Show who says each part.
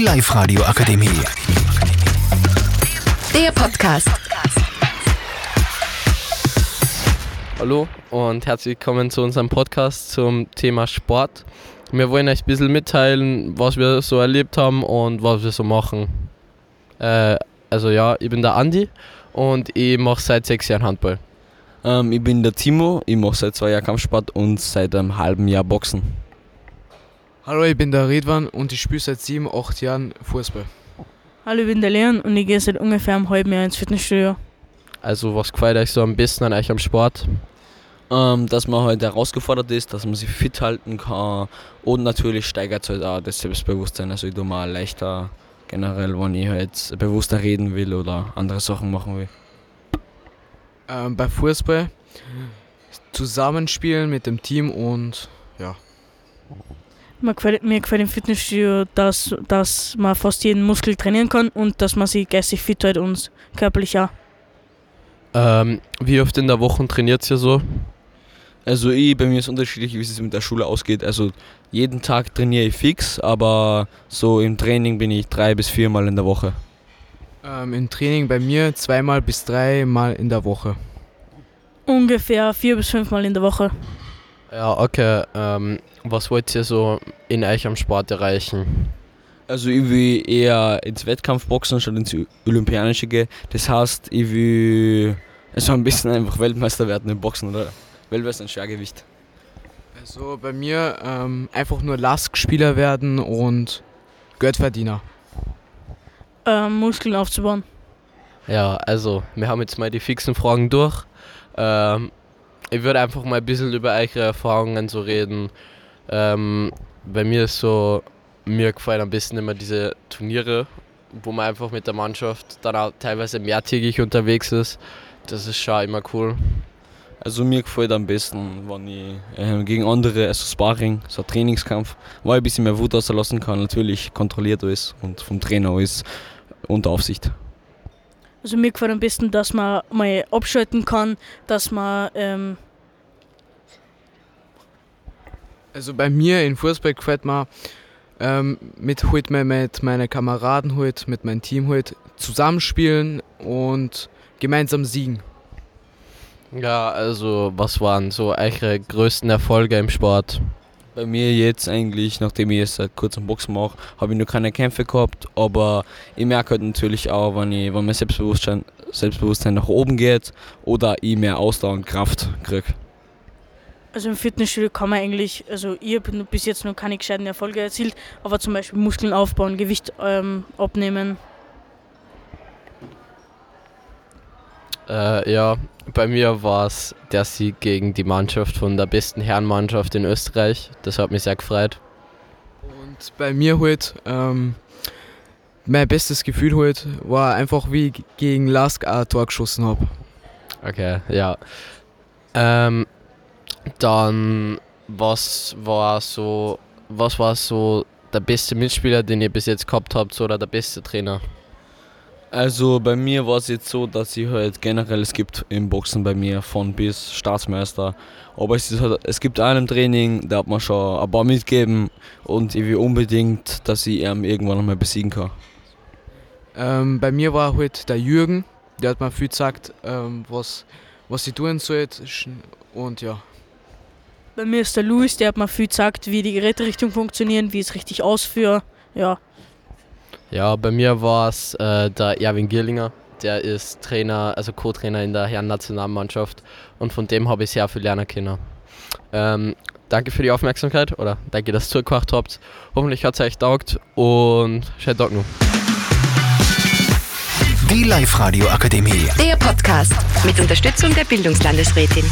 Speaker 1: Die Live-Radio Akademie.
Speaker 2: Der Podcast.
Speaker 3: Hallo und herzlich willkommen zu unserem Podcast zum Thema Sport. Wir wollen euch ein bisschen mitteilen, was wir so erlebt haben und was wir so machen. Äh, also ja, ich bin der Andi und ich mache seit sechs Jahren Handball.
Speaker 4: Ähm, ich bin der Timo, ich mache seit zwei Jahren Kampfsport und seit einem halben Jahr Boxen.
Speaker 5: Hallo, ich bin der Redwan und ich spiele seit sieben, acht Jahren Fußball.
Speaker 6: Hallo, ich bin der Leon und ich gehe seit ungefähr einem halben Jahr ins Fitnessstudio.
Speaker 3: Also was gefällt euch so am besten an euch am Sport?
Speaker 4: Ähm, dass man halt herausgefordert ist, dass man sich fit halten kann und natürlich steigert halt auch das Selbstbewusstsein. Also ich tue mal leichter generell, wenn ich halt bewusster reden will oder andere Sachen machen will.
Speaker 5: Ähm, bei Fußball zusammenspielen mit dem Team und ja.
Speaker 6: Mir gefällt, mir gefällt im Fitnessstudio, dass, dass man fast jeden Muskel trainieren kann und dass man sich geistig fit hält und körperlich auch.
Speaker 3: Ähm, wie oft in der Woche trainiert ihr so?
Speaker 4: Also ich, bei mir ist unterschiedlich, wie es mit der Schule ausgeht. Also jeden Tag trainiere ich fix, aber so im Training bin ich drei bis viermal in der Woche.
Speaker 5: Ähm, Im Training bei mir zweimal bis dreimal in der Woche.
Speaker 6: Ungefähr vier bis fünfmal in der Woche.
Speaker 3: Ja, okay. Ähm, was wollt ihr so in euch am Sport erreichen?
Speaker 4: Also ich will eher ins Wettkampfboxen statt ins Olympianische gehen. Das heißt, ich will also ein bisschen einfach Weltmeister werden im Boxen oder Weltmeister im Schwergewicht.
Speaker 5: Also bei mir ähm, einfach nur Lastspieler werden und Geldverdiener.
Speaker 6: Ähm, Muskeln aufzubauen.
Speaker 3: Ja, also wir haben jetzt mal die fixen Fragen durch. Ähm, ich würde einfach mal ein bisschen über eure Erfahrungen so reden. Ähm, bei mir ist so, mir gefallen am besten immer diese Turniere, wo man einfach mit der Mannschaft dann auch teilweise mehrtägig unterwegs ist. Das ist schon immer cool.
Speaker 4: Also mir gefällt am besten, wenn ich äh, gegen andere, also Sparring, so ein Trainingskampf, weil ich ein bisschen mehr Wut auslassen kann, natürlich kontrolliert alles und vom Trainer alles unter Aufsicht.
Speaker 6: Also mir gefällt am besten, dass man mal abschalten kann, dass man ähm,
Speaker 5: Also bei mir in Fußball gefällt mir ähm, mit, halt mal mit meinen Kameraden, halt, mit meinem Team halt, zusammenspielen und gemeinsam siegen.
Speaker 3: Ja, also was waren so eure größten Erfolge im Sport?
Speaker 4: Bei mir jetzt eigentlich, nachdem ich jetzt seit kurzem Boxen mache, habe ich noch keine Kämpfe gehabt, aber ich merke halt natürlich auch, wenn, ich, wenn mein Selbstbewusstsein, Selbstbewusstsein nach oben geht oder ich mehr Ausdauer und Kraft kriege.
Speaker 6: Also im Fitnessstudio kann man eigentlich, also ich habe bis jetzt noch keine gescheiten Erfolge erzielt, aber zum Beispiel Muskeln aufbauen, Gewicht ähm, abnehmen.
Speaker 3: Äh, ja, bei mir war es der Sieg gegen die Mannschaft von der besten Herrenmannschaft in Österreich. Das hat mich sehr gefreut.
Speaker 5: Und bei mir halt, ähm, mein bestes Gefühl halt war einfach, wie ich gegen Lask ein Tor geschossen habe.
Speaker 3: Okay, ja. Ähm, dann, was war so, was war so der beste Mitspieler, den ihr bis jetzt gehabt habt, oder der beste Trainer?
Speaker 4: Also bei mir war es jetzt so, dass ich halt generell, es gibt im Boxen bei mir von bis Staatsmeister, aber es, ist halt, es gibt einen Training, der hat mir schon ein paar mitgegeben und ich will unbedingt, dass ich ihn irgendwann nochmal besiegen kann.
Speaker 5: Ähm, bei mir war halt der Jürgen, der hat mir viel gesagt, ähm, was, was ich tun sollte und ja.
Speaker 6: Bei mir ist der Luis, der hat mir viel gesagt, wie die Geräterichtung funktionieren, wie ich es richtig ausführe. Ja.
Speaker 3: Ja, bei mir war es äh, der Erwin Gierlinger. Der ist Trainer, also Co-Trainer in der Herren-Nationalmannschaft und von dem habe ich sehr viel lernen können. Ähm, danke für die Aufmerksamkeit oder danke, dass ihr zugehört habt. Hoffentlich hat es euch taugt und schönen Tag noch.
Speaker 1: Die Live-Radio Akademie.
Speaker 2: Der Podcast mit Unterstützung der Bildungslandesrätin.